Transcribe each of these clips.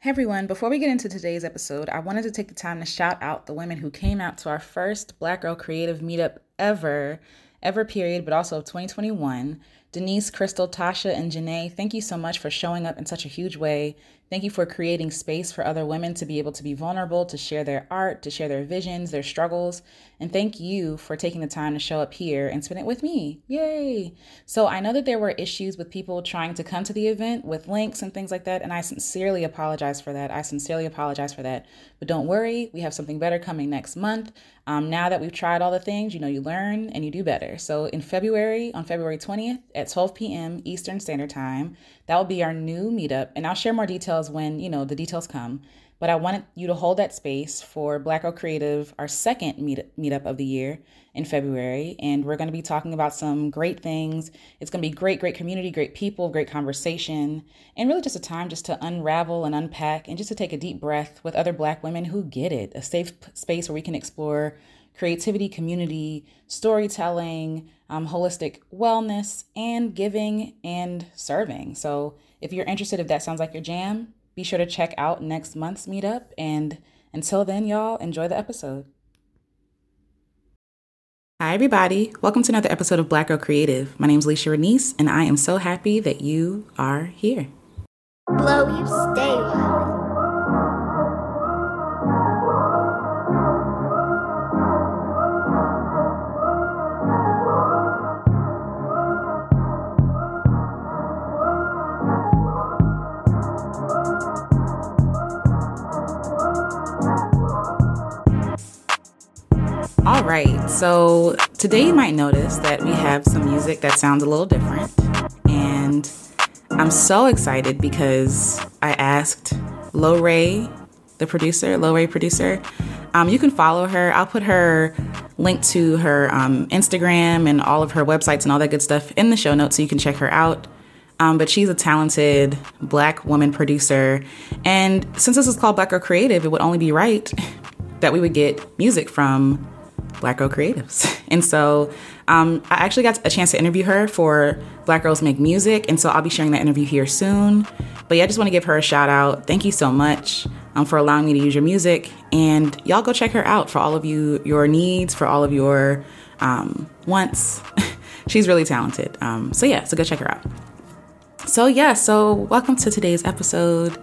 Hey everyone, before we get into today's episode, I wanted to take the time to shout out the women who came out to our first Black Girl Creative meetup ever, ever period, but also of 2021. Denise, Crystal, Tasha, and Janae, thank you so much for showing up in such a huge way. Thank you for creating space for other women to be able to be vulnerable, to share their art, to share their visions, their struggles. And thank you for taking the time to show up here and spend it with me. Yay! So I know that there were issues with people trying to come to the event with links and things like that. And I sincerely apologize for that. I sincerely apologize for that. But don't worry, we have something better coming next month. Um, now that we've tried all the things, you know, you learn and you do better. So in February, on February 20th at 12 p.m. Eastern Standard Time, that will be our new meetup. And I'll share more details when, you know, the details come. But I wanted you to hold that space for Black Girl Creative, our second meet- meetup of the year in February. And we're going to be talking about some great things. It's going to be great, great community, great people, great conversation, and really just a time just to unravel and unpack and just to take a deep breath with other Black women who get it. A safe space where we can explore creativity, community, storytelling, um, holistic wellness, and giving and serving. So if you're interested, if that sounds like your jam, be sure to check out next month's meetup. And until then, y'all, enjoy the episode. Hi, everybody. Welcome to another episode of Black Girl Creative. My name is Alecia Renece, and I am so happy that you are here. Blow you stay All right, so today you might notice that we have some music that sounds a little different. And I'm so excited because I asked Lowray, the producer, Lowray producer. Um, you can follow her. I'll put her link to her um, Instagram and all of her websites and all that good stuff in the show notes so you can check her out. Um, but she's a talented black woman producer. And since this is called Black Girl Creative, it would only be right that we would get music from Black Girl Creatives. And so um, I actually got a chance to interview her for Black Girls Make Music. And so I'll be sharing that interview here soon. But yeah, I just want to give her a shout out. Thank you so much um, for allowing me to use your music. And y'all go check her out for all of you, your needs, for all of your um, wants. She's really talented. Um, so yeah, so go check her out. So yeah, so welcome to today's episode.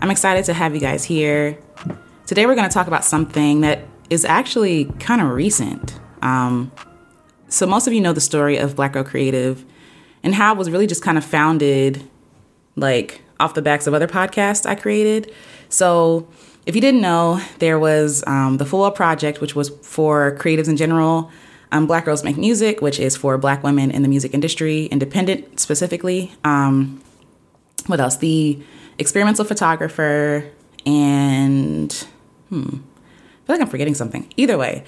I'm excited to have you guys here. Today we're going to talk about something that is actually kind of recent. Um, so, most of you know the story of Black Girl Creative and how it was really just kind of founded like off the backs of other podcasts I created. So, if you didn't know, there was um, the Full Project, which was for creatives in general. Um, Black Girls Make Music, which is for Black women in the music industry, independent specifically. Um, what else? The Experimental Photographer and hmm, feel like I'm forgetting something. Either way,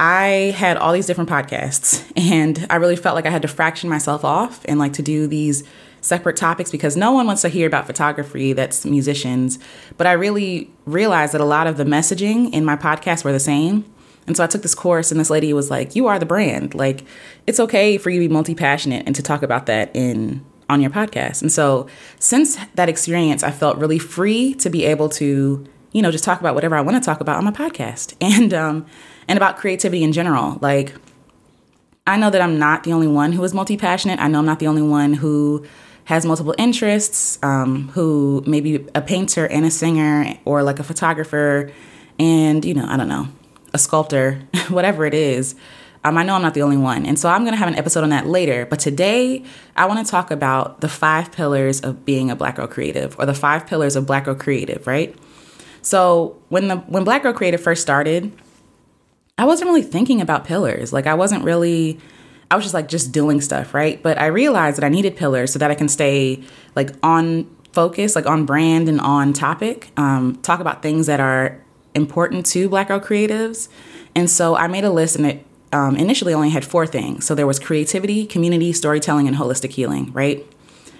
I had all these different podcasts and I really felt like I had to fraction myself off and like to do these separate topics because no one wants to hear about photography that's musicians. But I really realized that a lot of the messaging in my podcast were the same. And so I took this course and this lady was like, "You are the brand. Like it's okay for you to be multi-passionate and to talk about that in on your podcast." And so since that experience, I felt really free to be able to you know, just talk about whatever I want to talk about on my podcast and um, and about creativity in general. Like, I know that I'm not the only one who is multi passionate. I know I'm not the only one who has multiple interests, um, who maybe a painter and a singer or like a photographer and, you know, I don't know, a sculptor, whatever it is. Um, I know I'm not the only one. And so I'm going to have an episode on that later. But today, I want to talk about the five pillars of being a Black Girl Creative or the five pillars of Black Girl Creative, right? So when the when Black Girl Creative first started, I wasn't really thinking about pillars. Like I wasn't really I was just like just doing stuff, right? But I realized that I needed pillars so that I can stay like on focus, like on brand and on topic. Um, talk about things that are important to Black Girl Creatives. And so I made a list and it um, initially only had four things. So there was creativity, community, storytelling, and holistic healing, right?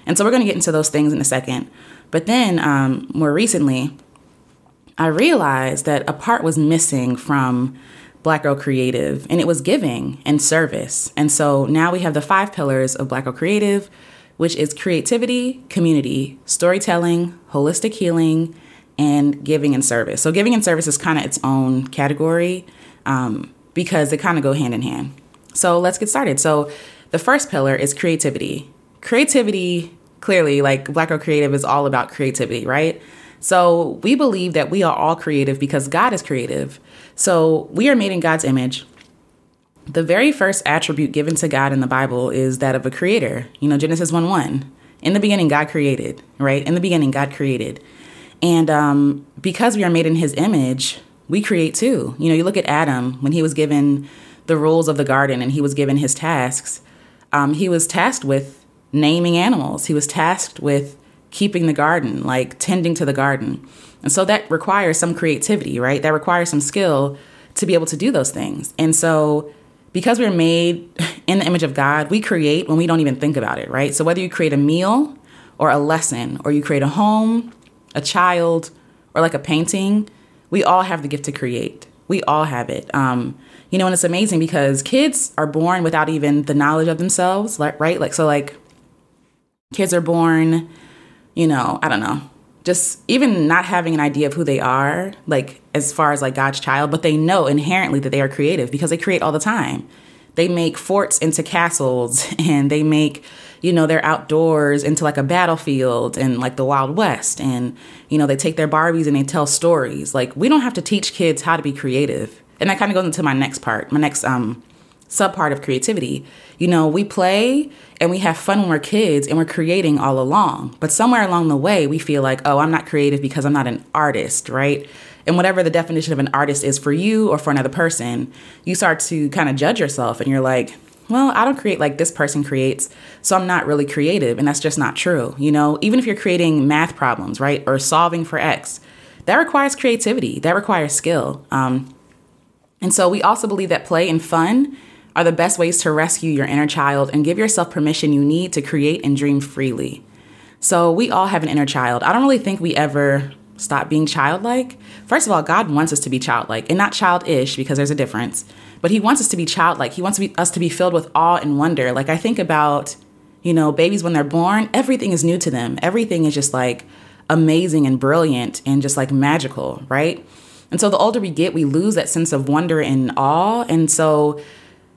And so we're going to get into those things in a second. But then um, more recently, I realized that a part was missing from Black Girl Creative, and it was giving and service. And so now we have the five pillars of Black Girl Creative, which is creativity, community, storytelling, holistic healing, and giving and service. So giving and service is kind of its own category um, because they kind of go hand in hand. So let's get started. So the first pillar is creativity. Creativity, clearly, like Black Girl Creative is all about creativity, right? So we believe that we are all creative because God is creative. So we are made in God's image. The very first attribute given to God in the Bible is that of a creator. You know, Genesis 1 1. In the beginning, God created, right? In the beginning, God created. And um, because we are made in his image, we create too. You know, you look at Adam when he was given the rules of the garden and he was given his tasks, um, he was tasked with naming animals, he was tasked with keeping the garden, like tending to the garden. And so that requires some creativity, right? That requires some skill to be able to do those things. And so because we're made in the image of God, we create when we don't even think about it, right? So whether you create a meal or a lesson, or you create a home, a child, or like a painting, we all have the gift to create. We all have it. Um, you know, and it's amazing because kids are born without even the knowledge of themselves, right? Like, so, like, kids are born, you know, I don't know, just even not having an idea of who they are, like, as far as like God's child, but they know inherently that they are creative because they create all the time. They make forts into castles and they make, you know, their outdoors into like a battlefield and like the Wild West. And, you know, they take their Barbies and they tell stories. Like, we don't have to teach kids how to be creative. And that kind of goes into my next part, my next um, sub part of creativity. You know, we play and we have fun when we're kids and we're creating all along. But somewhere along the way, we feel like, oh, I'm not creative because I'm not an artist, right? And whatever the definition of an artist is for you or for another person, you start to kind of judge yourself and you're like, well, I don't create like this person creates, so I'm not really creative. And that's just not true. You know, even if you're creating math problems, right, or solving for X, that requires creativity, that requires skill. Um, and so we also believe that play and fun are the best ways to rescue your inner child and give yourself permission you need to create and dream freely. So we all have an inner child. I don't really think we ever stop being childlike. First of all, God wants us to be childlike and not childish because there's a difference but he wants us to be childlike. He wants us to be filled with awe and wonder. Like I think about, you know, babies when they're born, everything is new to them. Everything is just like amazing and brilliant and just like magical, right? And so the older we get, we lose that sense of wonder and awe. And so,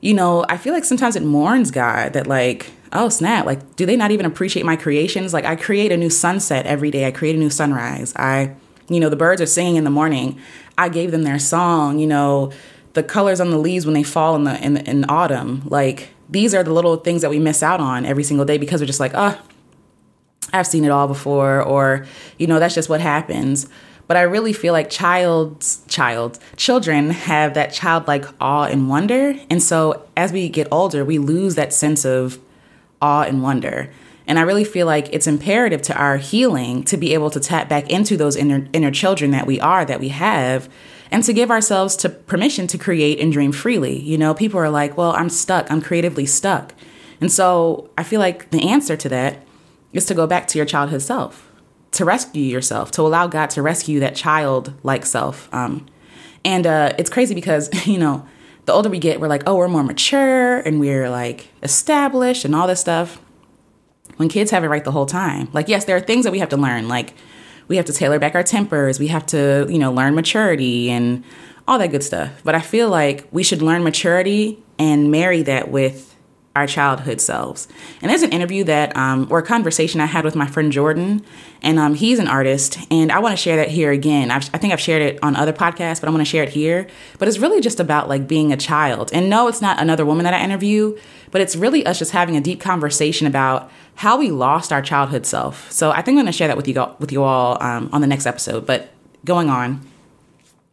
you know, I feel like sometimes it mourns God that like, oh snap, like do they not even appreciate my creations? Like I create a new sunset every day. I create a new sunrise. I, you know, the birds are singing in the morning. I gave them their song, you know, the colors on the leaves when they fall in the in, in autumn like these are the little things that we miss out on every single day because we're just like oh i've seen it all before or you know that's just what happens but i really feel like child's child children have that childlike awe and wonder and so as we get older we lose that sense of awe and wonder and I really feel like it's imperative to our healing to be able to tap back into those inner, inner children that we are, that we have, and to give ourselves to permission to create and dream freely. You know, people are like, well, I'm stuck, I'm creatively stuck. And so I feel like the answer to that is to go back to your childhood self, to rescue yourself, to allow God to rescue that child-like self. Um, and uh, it's crazy because, you know, the older we get, we're like, oh, we're more mature and we're like established and all this stuff. When kids have it right the whole time. Like, yes, there are things that we have to learn, like we have to tailor back our tempers. We have to, you know, learn maturity and all that good stuff. But I feel like we should learn maturity and marry that with our childhood selves. And there's an interview that, um, or a conversation I had with my friend Jordan, and um, he's an artist, and I want to share that here again. I've, i think I've shared it on other podcasts, but I want to share it here. But it's really just about like being a child. And no, it's not another woman that I interview, but it's really us just having a deep conversation about how we lost our childhood self. So I think I'm going to share that with you with you all um, on the next episode. But going on,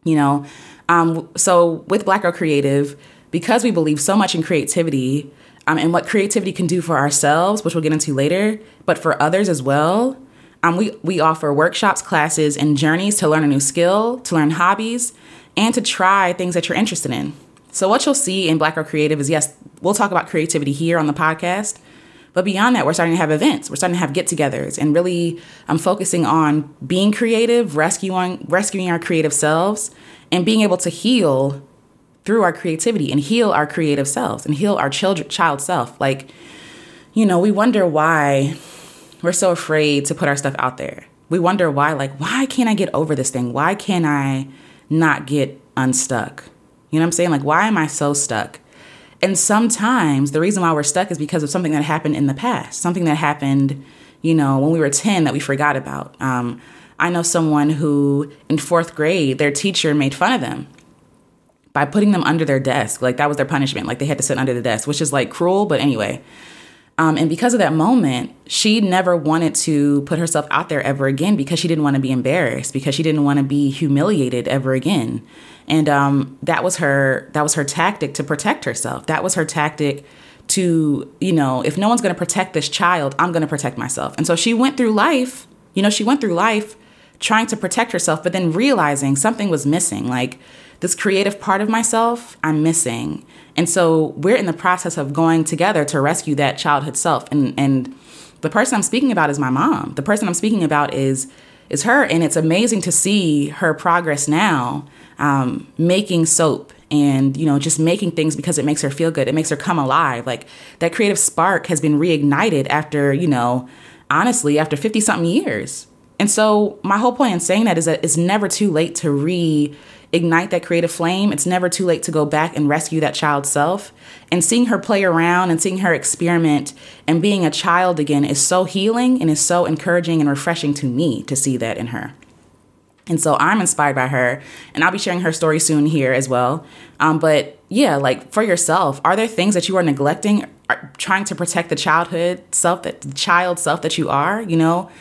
you know, um, so with Black Girl Creative, because we believe so much in creativity um, and what creativity can do for ourselves, which we'll get into later, but for others as well. Um, we, we offer workshops, classes, and journeys to learn a new skill, to learn hobbies, and to try things that you're interested in. So, what you'll see in Black Girl Creative is yes, we'll talk about creativity here on the podcast, but beyond that, we're starting to have events. We're starting to have get-togethers, and really, I'm focusing on being creative, rescuing rescuing our creative selves, and being able to heal through our creativity and heal our creative selves and heal our child child self. Like, you know, we wonder why we're so afraid to put our stuff out there. we wonder why, like, why can't I get over this thing? Why can't I not get unstuck? You know what I'm saying? Like, why am I so stuck? And sometimes the reason why we're stuck is because of something that happened in the past, something that happened, you know, when we were 10 that we forgot about. Um, I know someone who in fourth grade, their teacher made fun of them by putting them under their desk. Like that was their punishment. Like they had to sit under the desk, which is like cruel, but anyway. Um, and because of that moment, she never wanted to put herself out there ever again because she didn't want to be embarrassed, because she didn't want to be humiliated ever again. And um, that was her that was her tactic to protect herself. That was her tactic to, you know, if no one's going to protect this child, I'm going to protect myself. And so she went through life, you know, she went through life trying to protect herself, but then realizing something was missing. Like this creative part of myself, I'm missing. And so we're in the process of going together to rescue that childhood self. And and the person I'm speaking about is my mom. The person I'm speaking about is is her, and it's amazing to see her progress now, um, making soap and you know just making things because it makes her feel good. It makes her come alive. Like that creative spark has been reignited after you know, honestly, after fifty something years. And so my whole point in saying that is that it's never too late to re ignite that creative flame. It's never too late to go back and rescue that child self. And seeing her play around and seeing her experiment and being a child again is so healing and is so encouraging and refreshing to me to see that in her. And so I'm inspired by her, and I'll be sharing her story soon here as well. Um, but yeah, like for yourself, are there things that you are neglecting, trying to protect the childhood self, that the child self that you are? You know,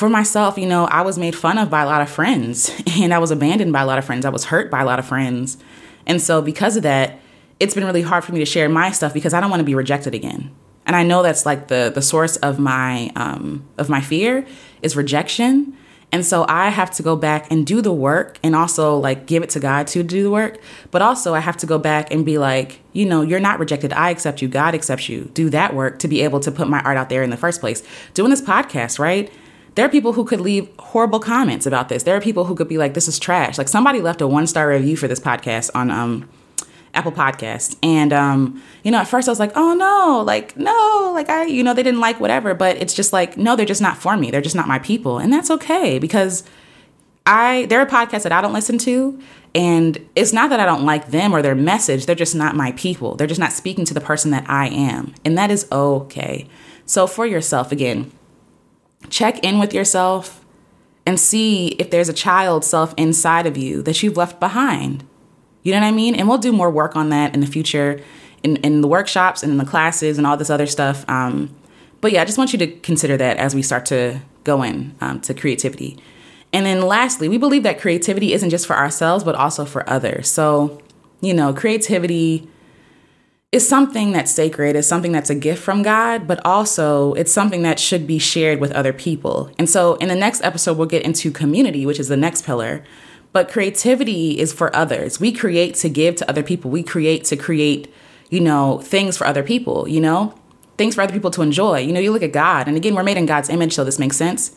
for myself, you know, I was made fun of by a lot of friends and I was abandoned by a lot of friends. I was hurt by a lot of friends. And so because of that, it's been really hard for me to share my stuff because I don't want to be rejected again. And I know that's like the the source of my um, of my fear is rejection. And so I have to go back and do the work and also like give it to God to do the work. But also I have to go back and be like, you know, you're not rejected. I accept you. God accepts you. Do that work to be able to put my art out there in the first place. Doing this podcast, right? There are people who could leave horrible comments about this. There are people who could be like, "This is trash." Like somebody left a one star review for this podcast on um, Apple Podcast, and um, you know, at first I was like, "Oh no, like no, like I, you know, they didn't like whatever." But it's just like, no, they're just not for me. They're just not my people, and that's okay because I there are podcasts that I don't listen to, and it's not that I don't like them or their message. They're just not my people. They're just not speaking to the person that I am, and that is okay. So for yourself, again check in with yourself and see if there's a child self inside of you that you've left behind. You know what I mean? And we'll do more work on that in the future in, in the workshops and in the classes and all this other stuff. Um, but yeah, I just want you to consider that as we start to go in um, to creativity. And then lastly, we believe that creativity isn't just for ourselves, but also for others. So, you know, creativity is something that's sacred, is something that's a gift from God, but also it's something that should be shared with other people. And so in the next episode, we'll get into community, which is the next pillar. But creativity is for others. We create to give to other people. We create to create, you know, things for other people, you know, things for other people to enjoy. You know, you look at God, and again, we're made in God's image, so this makes sense.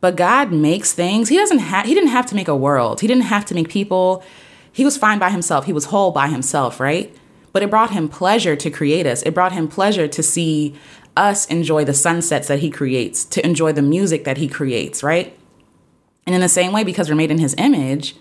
But God makes things. He doesn't have, he didn't have to make a world, He didn't have to make people. He was fine by himself, He was whole by himself, right? But it brought him pleasure to create us. It brought him pleasure to see us enjoy the sunsets that he creates, to enjoy the music that he creates, right? And in the same way, because we're made in his image,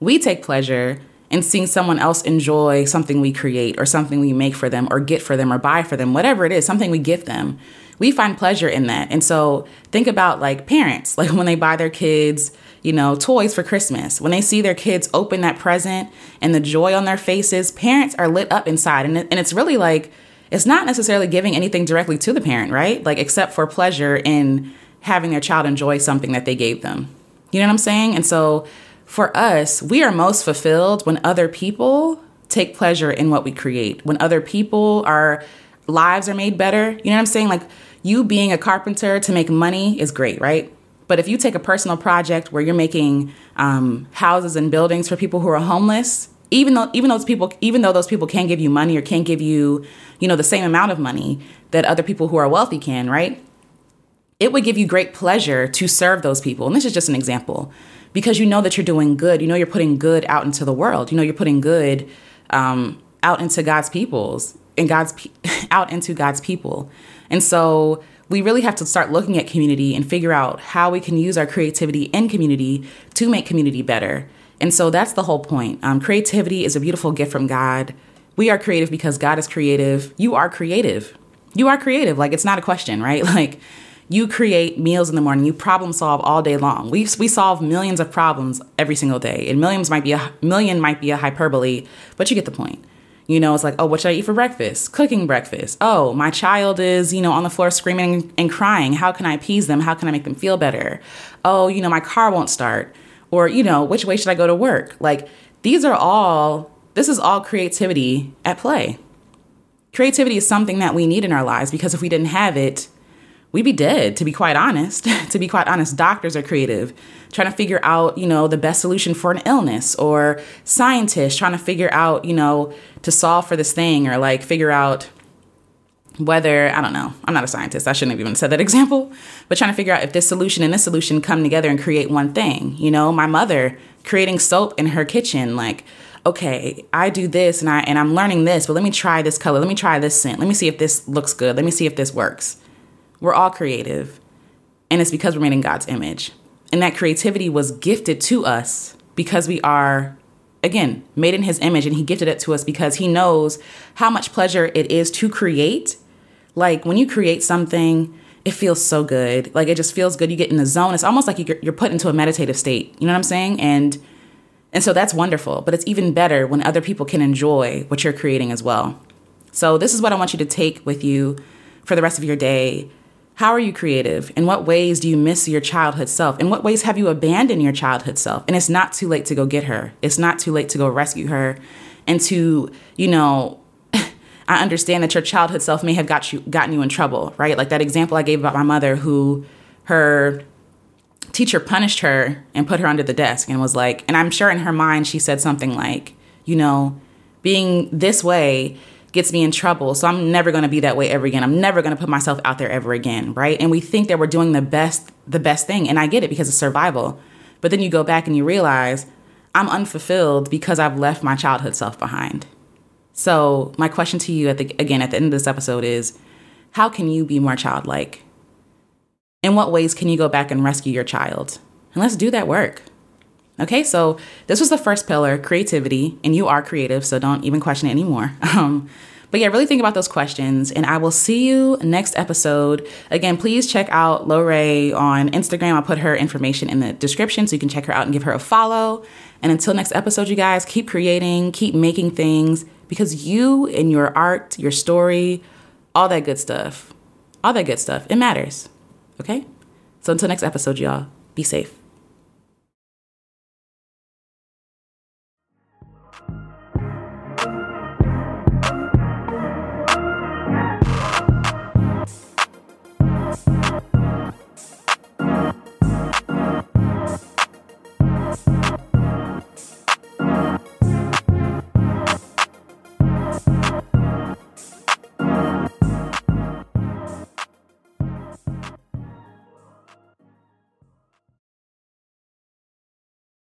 we take pleasure in seeing someone else enjoy something we create or something we make for them or get for them or buy for them, whatever it is, something we give them. We find pleasure in that. And so think about like parents, like when they buy their kids you know, toys for Christmas. When they see their kids open that present and the joy on their faces, parents are lit up inside. And, it, and it's really like, it's not necessarily giving anything directly to the parent, right? Like, except for pleasure in having their child enjoy something that they gave them. You know what I'm saying? And so for us, we are most fulfilled when other people take pleasure in what we create, when other people, our lives are made better. You know what I'm saying? Like, you being a carpenter to make money is great, right? But if you take a personal project where you're making um, houses and buildings for people who are homeless, even though even those people even though those people can't give you money or can't give you you know the same amount of money that other people who are wealthy can, right? It would give you great pleasure to serve those people. And this is just an example because you know that you're doing good. You know you're putting good out into the world. You know you're putting good um, out into God's peoples and God's out into God's people. And so we really have to start looking at community and figure out how we can use our creativity in community to make community better. And so that's the whole point. Um, creativity is a beautiful gift from God. We are creative because God is creative. You are creative. You are creative. Like, it's not a question, right? Like, you create meals in the morning, you problem solve all day long. We, we solve millions of problems every single day. And millions might be a million might be a hyperbole, but you get the point. You know, it's like, oh, what should I eat for breakfast? Cooking breakfast. Oh, my child is, you know, on the floor screaming and crying. How can I appease them? How can I make them feel better? Oh, you know, my car won't start. Or, you know, which way should I go to work? Like, these are all, this is all creativity at play. Creativity is something that we need in our lives because if we didn't have it, we'd be dead to be quite honest to be quite honest. Doctors are creative trying to figure out you know the best solution for an illness or scientists trying to figure out you know to solve for this thing or like figure out whether i don't know i'm not a scientist i shouldn't have even said that example but trying to figure out if this solution and this solution come together and create one thing you know? My mother creating soap in her kitchen like okay i do this and i and i'm learning this but let me try this color let me try this scent let me see if this looks good let me see if this works we're all creative, and it's because we're made in God's image. And that creativity was gifted to us because we are, again, made in His image, and He gifted it to us because He knows how much pleasure it is to create. Like when you create something, it feels so good. Like it just feels good. You get in the zone. It's almost like you're put into a meditative state. You know what I'm saying? And and so that's wonderful. But it's even better when other people can enjoy what you're creating as well. So this is what I want you to take with you for the rest of your day how are you creative? In what ways do you miss your childhood self? In what ways have you abandoned your childhood self? And it's not too late to go get her. It's not too late to go rescue her and to, you know, I understand that your childhood self may have got you gotten you in trouble, right? Like that example I gave about my mother who her teacher punished her and put her under the desk and was like, and I'm sure in her mind she said something like, you know, being this way gets me in trouble. So I'm never going to be that way ever again. I'm never going to put myself out there ever again, right? And we think that we're doing the best the best thing, and I get it because of survival. But then you go back and you realize I'm unfulfilled because I've left my childhood self behind. So, my question to you at the again at the end of this episode is how can you be more childlike? In what ways can you go back and rescue your child? And let's do that work. Okay, so this was the first pillar, creativity, and you are creative, so don't even question it anymore. Um, but yeah, really think about those questions, and I will see you next episode. Again, please check out Lowray on Instagram. I'll put her information in the description so you can check her out and give her a follow. And until next episode, you guys, keep creating, keep making things because you and your art, your story, all that good stuff, all that good stuff, it matters. Okay? So until next episode, y'all, be safe.